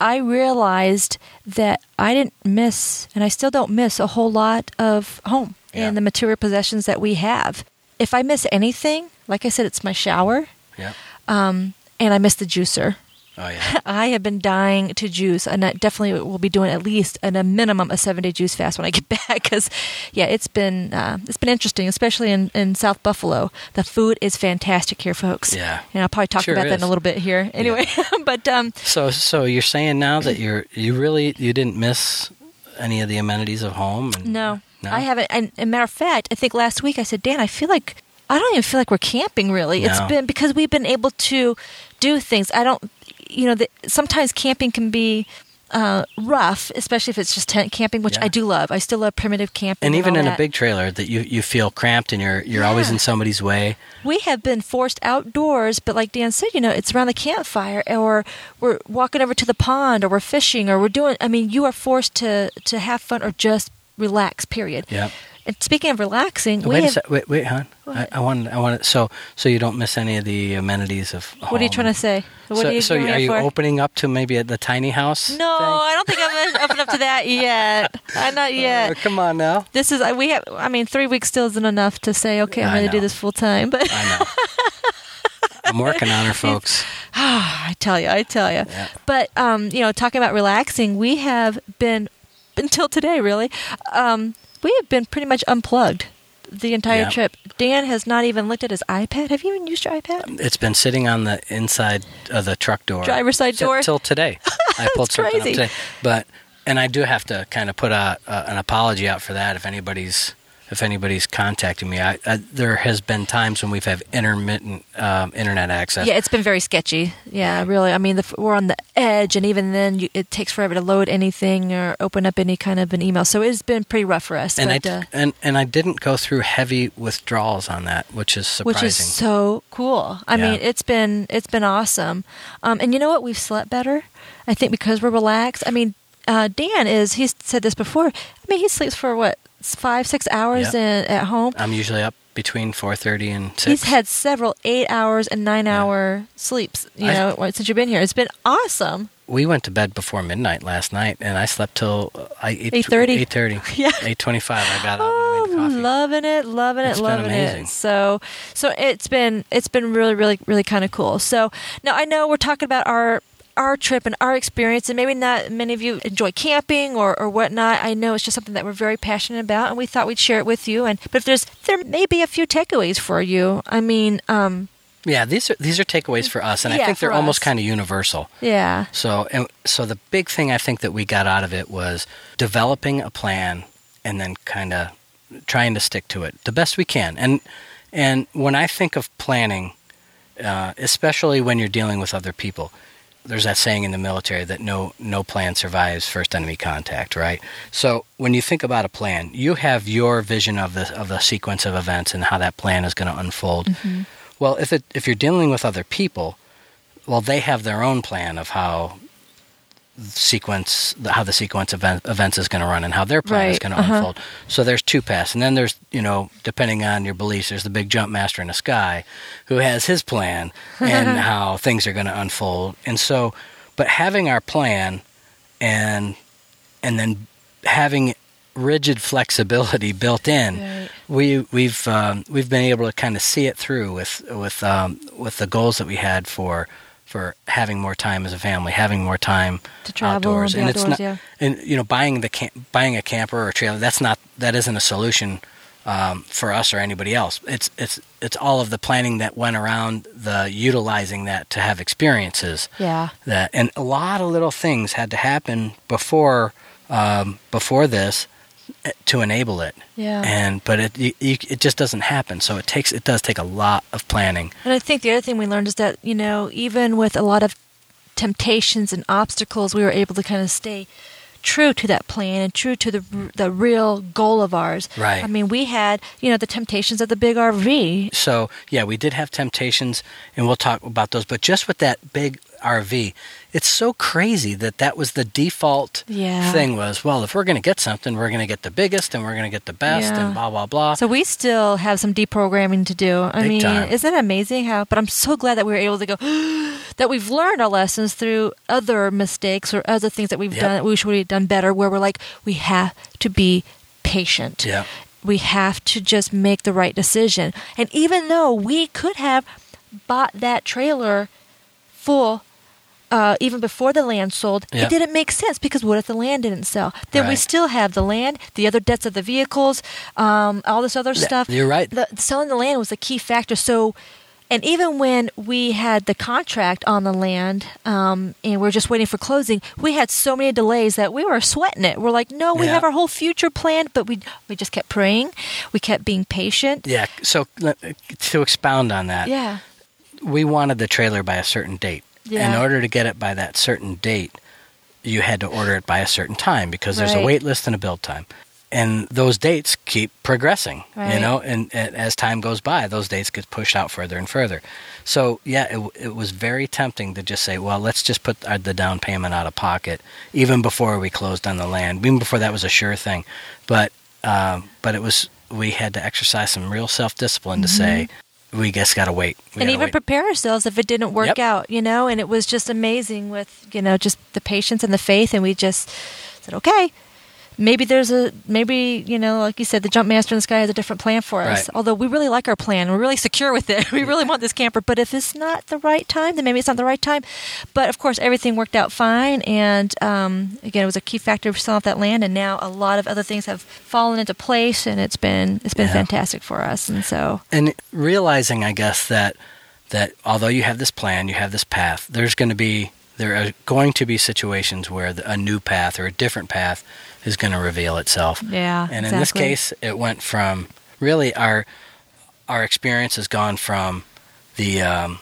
I realized that I didn't miss, and I still don't miss a whole lot of home Yeah. and the material possessions that we have. If I miss anything, like I said, it's my shower, Yeah. um, and I miss the juicer. Oh yeah. I have been dying to juice, and I definitely will be doing at least at a minimum a seven day juice fast when I get back. Because, yeah, it's been uh, it's been interesting, especially in, in South Buffalo. The food is fantastic here, folks. Yeah. and I'll probably talk Sure about that in a little bit here. Anyway, but um, So so you're saying now that you're you really you didn't miss any of the amenities of home? And, no, No? I haven't. And, and matter of fact, I think last week I said, Dan, I feel like I don't even feel like we're camping. Really, it's been because we've been able to do things. I don't, you know, the, sometimes camping can be. Uh, rough, especially if it's just tent camping, which Yeah. I do love. I still love primitive camping, And even all in a big trailer, that you, you feel cramped and you're you're always in somebody's way. we have been forced outdoors, but like Dan said, you know, it's around the campfire, or we're walking over to the pond, or we're fishing, or we're doing. I mean, you are forced to to have fun or just relax. Period. Yep. And speaking of relaxing, Wait a have, sec. Wait, wait, hon. I? I want. I want. So, so you don't miss any of the amenities of. what are you trying to say? What so, are you so are you for? opening up to maybe at the tiny house? No, thing? I don't think I'm open up to that yet. I'm not yet. Uh, come on now. This is we have. I mean, three weeks still isn't enough to say okay. I'm going to do this full time, but I know. I'm working on her, folks. I tell you, I tell you. Yeah. But um, you know, talking about relaxing, we have been until today, really. Um, we have been pretty much unplugged the entire Yeah. trip. Dan has not even looked at his iPad. Have you even used your iPad? It's been sitting on the inside of the truck door, Driver's side till- door? till today. I pulled something crazy. up today, but and I do have to kind of put a, a an apology out for that if anybody's if anybody's contacting me. I, I there has been times when we've had intermittent um, internet access. Yeah, it's been very sketchy. Yeah, really. I mean, the, we're on the edge, and even then, you, it takes forever to load anything or open up any kind of an email. So it's been pretty rough for us. and but, I uh, and and I didn't go through heavy withdrawals on that, which is surprising. which is so cool. I Yeah. mean, it's been it's been awesome. Um, and you know what? We've slept better. I think because we're relaxed. I mean, uh, Dan is. He's said this before. I mean, he sleeps for what five six hours in, at home. I'm usually up between four thirty and six. He's had several eight hours and nine hour sleeps. You I- know, since you've been here, it's been awesome. we went to bed before midnight last night, and I slept till uh, I 8:30? Eight thirty. Yeah. Eight twenty-five. I got out Oh, and made the coffee. loving it, loving it, It's loving it. So, so it's been it's been really, really, really kind of cool. So now I know we're talking about our our trip and our experience, and maybe not many of you enjoy camping or, or whatnot. I know it's just something that we're very passionate about, and we thought we'd share it with you. And but if there's there may be a few takeaways for you. I mean, um, Yeah, these are these are takeaways for us, and I think they're almost kind of universal. yeah, So, and so the big thing I think that we got out of it was developing a plan and then kind of trying to stick to it the best we can. And and when I think of planning, uh, especially when you're dealing with other people, there's that saying in the military that no no plan survives first enemy contact, right? So when you think about a plan, you have your vision of the of the sequence of events and how that plan is going to unfold. Mm-hmm. Well, if it if you're dealing with other people, well, they have their own plan of how sequence how the sequence of event, events is going to run and how their plan is going to uh-huh. unfold. So there's two paths, and then there's you know depending on your beliefs, there's the big jump master in the sky who has his plan and how things are going to unfold. And so, but having our plan and and then having rigid flexibility built in Right. we we've um, we've been able to kind of see it through with with um, with the goals that we had for for having more time as a family, having more time To travel outdoors, and be it's not yeah. and you know buying the cam- buying a camper or a trailer that's not that isn't a solution um, for us or anybody else. It's it's it's all of the planning that went around the utilizing that to have experiences yeah, that and a lot of little things had to happen before um, before this to enable it yeah. and but it you, you, it just doesn't happen so it takes it does take a lot of planning And I think the other thing we learned is that, you know, even with a lot of temptations and obstacles, we were able to kind of stay true to that plan and true to the the real goal of ours. Right. I mean, we had, you know, the temptations of the big RV. so yeah we did have temptations and we'll talk about those but just with that big rv it's so crazy that that was the default Yeah. thing was well if we're going to get something we're going to get the biggest and we're going to get the best Yeah. and blah blah blah So we still have some deprogramming to do. I Big mean, time. isn't it amazing how? But I'm so glad that we were able to go. that we've learned our lessons through other mistakes or other things that we've Yep. done that we should we'd done better. Where we're like, we have to be patient. yeah We have to just make the right decision. And even though we could have bought that trailer full. Uh, even before the land sold, Yeah. it didn't make sense because what if the land didn't sell? Then we still have the land, the other debts of the vehicles, um, all this other Yeah, stuff. you're right. The, selling the land was a key factor. So, and even when we had the contract on the land um, and we are just waiting for closing, we had so many delays that we were sweating it. We're like, no, we Yeah. have our whole future planned, but we we just kept praying. We kept being patient. yeah so to expound on that Yeah. we wanted the trailer by a certain date. In order to get it by that certain date, you had to order it by a certain time because there's a wait list and a build time. And those dates keep progressing, you know, and, and as time goes by, those dates get pushed out further and further. So, yeah, it, it was very tempting to just say, well, let's just put our, the down payment out of pocket, even before we closed on the land, even before that was a sure thing. But, um, but it was, we had to exercise some real self discipline to say, we just got to wait. We and gotta even wait. prepare ourselves if it didn't work Yep. out, you know. And it was just amazing with you know just the patience and the faith, and we just said, okay, maybe there's a maybe you know like you said the jump master in the sky has a different plan for us. Right. although we really like our plan. We're really secure with it. We really want this camper. But if it's not the right time then maybe it's not the right time. But of course everything worked out fine. And um, again it was a key factor for selling off that land. And now a lot of other things have fallen into place. And it's been it's been Yeah. fantastic for us. And so and realizing i guess that that although you have this plan you have this path there's going to be there are going to be situations where a new path or a different path is going to reveal itself. Yeah and in this case it went from really our our experience has gone from the um,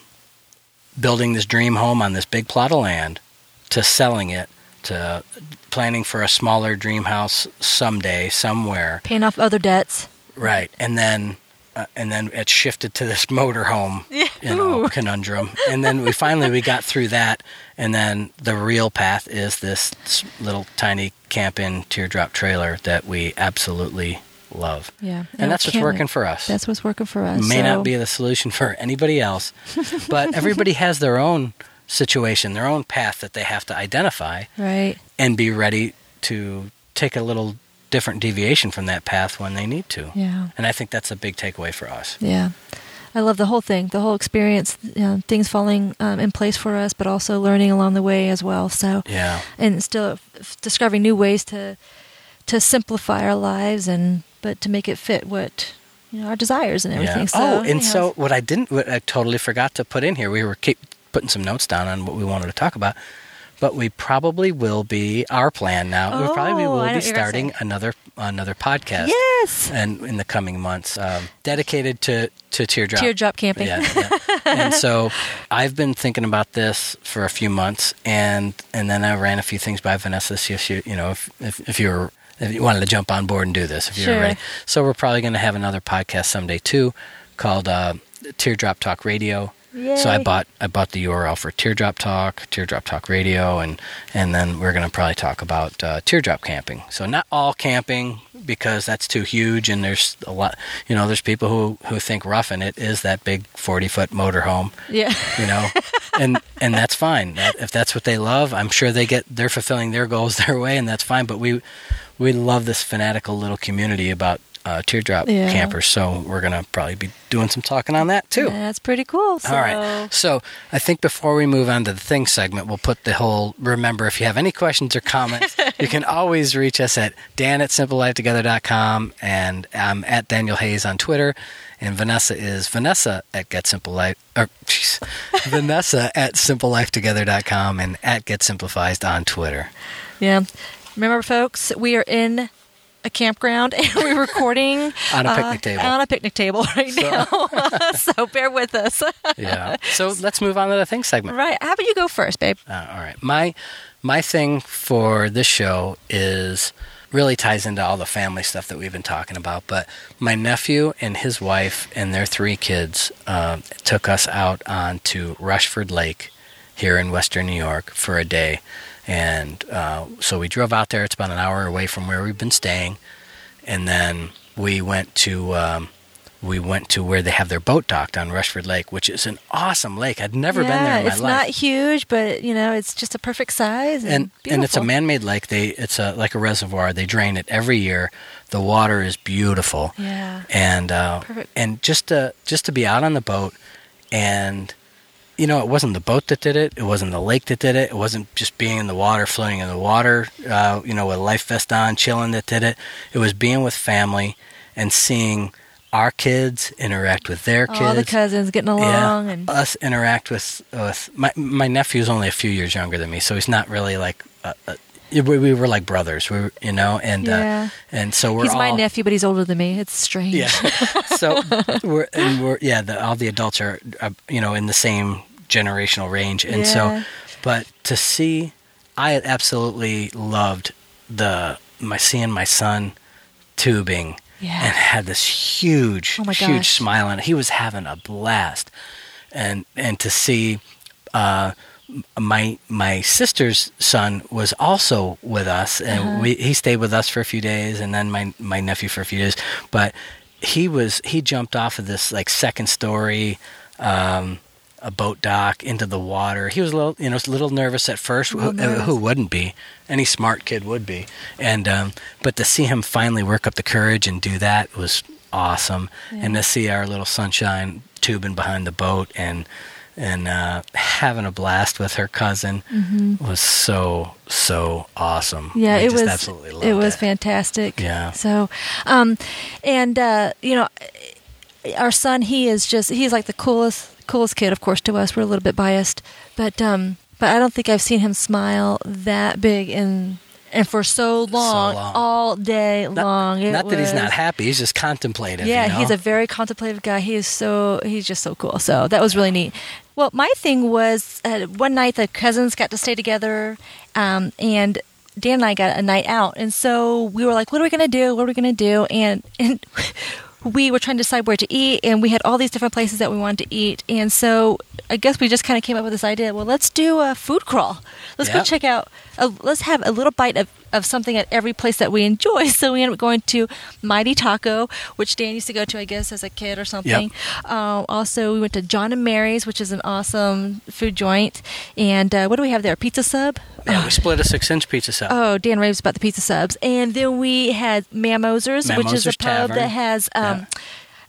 building this dream home on this big plot of land to selling it to planning for a smaller dream house someday somewhere. Paying off other debts. Right, and then uh, and then it shifted to this motorhome, you know, conundrum, and then we finally we got through that, and then the real path is this little tiny Camp-Inn teardrop trailer that we absolutely love, yeah. And that's what's wait. working for us. that's what's working for us May so- not be the solution for anybody else, but everybody has their own situation, their own path that they have to identify right. and be ready to take a little different deviation from that path when they need to. yeah And I think that's a big takeaway for us. Yeah. I love the whole thing, the whole experience, you know, things falling um, in place for us, but also learning along the way as well. So, Yeah. and still f- discovering new ways to to simplify our lives and but to make it fit what you know our desires and everything. Yeah. So, oh, and so what I didn't, what I totally forgot to put in here, we were keep putting some notes down on what we wanted to talk about, but we probably will be our plan now. we probably Oh, will be you're starting another another podcast. yes, And in the coming months, um, dedicated to to teardrop. teardrop camping. Yeah, yeah. and so I've been thinking about this for a few months, and and then I ran a few things by Vanessa. See if you you know if if, if you were if you wanted to jump on board and do this, if you Sure. ready. So we're probably going to have another podcast someday too, called uh, Teardrop Talk Radio. So I bought I bought the URL for Teardrop Talk, Teardrop Talk Radio, and and then we're going to probably talk about uh, teardrop camping. So not all camping because that's too huge, and there's a lot. You know, there's people who who think roughing it is that big forty foot motorhome. yeah. You know, and and that's fine. That, if that's what they love, I'm sure they get they're fulfilling their goals their way, and that's fine. But we we love this fanatical little community about uh, teardrop Yeah. campers, so we're going to probably be doing some talking on that too. That's pretty cool. So, All right. So I think before we move on to the thing segment, we'll put the whole remember if you have any questions or comments, you can always reach us at Dan at simplelifetogether.com and I'm at Daniel Hayes on Twitter. And Vanessa is Vanessa at Get Simple Life or jeez, Vanessa at simplelifetogether.com and at Get Simplified on Twitter. Yeah. Remember, folks, we are in campground and we're recording On a uh, picnic table. On a picnic table right So- now. so bear with us. Yeah. So let's move on to the thing segment. right. How about you go first, babe? Uh, all right. My my thing for this show is really ties into all the family stuff that we've been talking about. But my nephew and his wife and their three kids uh, took us out onto Rushford Lake here in Western New York for a day, and uh, so we drove out there. It's about an hour away from where we've been staying, and then we went to. Um, we went to where they have their boat docked on Rushford Lake, which is an awesome lake. I'd never yeah, been there in my it's life not huge, but you know, it's just a perfect size and and and it's a man-made lake. They it's a like a reservoir. They drain it every year. The water is beautiful, Yeah. and uh, Perfect. and just to just to be out on the boat, and you know, it wasn't the boat that did it. It wasn't the lake that did it. It wasn't just being in the water, floating in the water, uh, you know, with a life vest on, chilling that did it. It was being with family and seeing our kids interact with their kids All the cousins getting along and us interact with with my my nephew's only a few years younger than me, so he's not really like uh, uh, we, we were like brothers, we were, you know, and Yeah. uh, and so we're he's my nephew, but he's older than me. It's strange. yeah. so we're and we're yeah, the, all the adults are uh, you know in the same generational range, and Yeah. so but to see, I had absolutely loved the my seeing my son tubing Yeah. and had this huge, Oh huge smile on it. He was having a blast, and and to see, uh, my my sister's son was also with us, and Uh-huh. we he stayed with us for a few days, and then my my nephew for a few days. But he was he jumped off of this like second story. Um, a boat dock into the water. He was a little, you know, a little nervous at first. Who, nervous. who wouldn't be? Any smart kid would be. And um, but to see him finally work up the courage and do that was awesome. And to see our little sunshine tubing behind the boat and and uh, having a blast with her cousin was so so awesome. Mm-hmm. Yeah, I it was. absolutely it was it. fantastic. Yeah. So, um, and uh, you know, our son, he is just he's like the coolest coolest kid. Of course, to us, we're a little bit biased, but um, but I don't think I've seen him smile that big in. And for so long, long. all day Not, long. It not that he's not happy; he's just contemplative. Yeah, you know? he's a very contemplative guy. He is so he's just so cool. So that was really neat. Well, my thing was uh, one night the cousins got to stay together, um, and Dan and I got a night out, and so we were like, "What are we gonna do? What are we gonna do?" And and we were trying to decide where to eat, and we had all these different places that we wanted to eat, and so I guess we just kind of came up with this idea. Well, let's do a food crawl. Let's go check out. A, let's have a little bite of, of something at every place that we enjoy. So we ended up going to Mighty Taco, which Dan used to go to, I guess, as a kid or something. Um, also, we went to John and Mary's, which is an awesome food joint. And uh, what do we have there? Pizza sub. yeah, we split a six-inch pizza sub. Oh, Dan raves about the pizza subs. And then we had Mammoser's, which is a pub Tavern. that has um,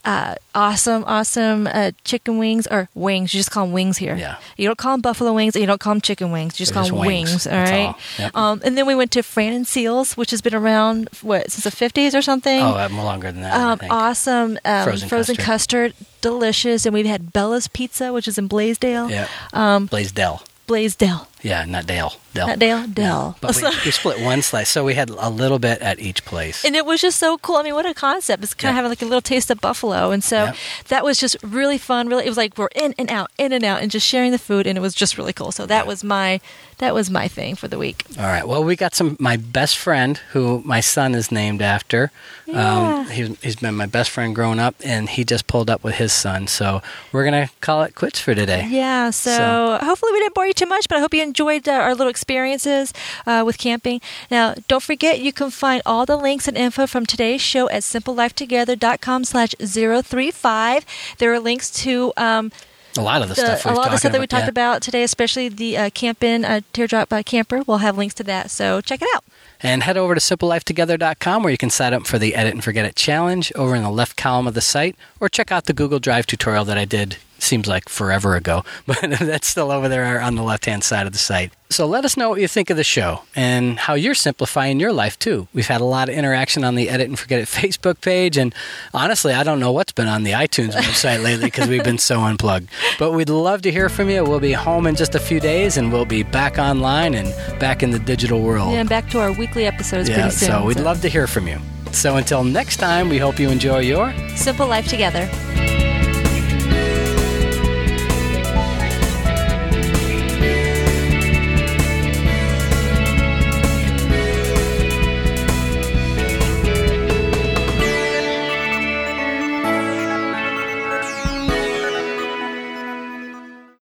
uh, awesome, awesome uh, chicken wings or wings. You just call them wings here. Yeah. You don't call them buffalo wings and you don't call them chicken wings. You just They're call just them wings. wings. All That's right. all. Yep. Um, and then we went to Fran and Seals, which has been around, what, since the 50s or something? oh, uh, more longer than that. I Um, awesome um, Frozen frozen, custard. custard. delicious. And we've had Bella's Pizza, which is in Blasdell. Yeah. Um, Blasdell. Blasdell. Yeah, not Dale. Dell. Not Dale, Dell. But we, we split one slice, so we had a little bit at each place. and it was just so cool. I mean, what a concept! It's kind Yeah. of having like a little taste of buffalo, and so Yep. that was just really fun. Really, it was like we're in and out, in and out, and just sharing the food, and it was just really cool. So that was my that was my thing for the week. All right. Well, we got some. My best friend, who my son is named after, Yeah. um, he's, he's been my best friend growing up, and he just pulled up with his son. So we're gonna call it quits for today. Yeah, so, So- hopefully we didn't bore you too much, but I hope you enjoyed uh, our little experiences uh, with camping. Now, don't forget you can find all the links and info from today's show at simplelifetogether.com slash 035. There are links to um, A lot of the, the, stuff a lot of the stuff that we about, talked yeah. about today, especially the uh, Camp-Inn uh, Teardrop uh, Camper. We'll have links to that, so check it out. And head over to simplelifetogether.com where you can sign up for the Edit and Forget It challenge over in the left column of the site, or check out the Google Drive tutorial that I did. Seems like forever ago, but that's still over there on the left hand side of the site. So let us know what you think of the show and how you're simplifying your life too. We've had a lot of interaction on the Edit and Forget It Facebook page, and honestly, I don't know what's been on the iTunes website lately because we've been so unplugged. But we'd love to hear from you. We'll be home in just a few days, and we'll be back online and back in the digital world. Yeah, and back to our weekly episodes Yeah, pretty soon. so we'd love to hear from you. So until next time, we hope you enjoy your Simple Life Together.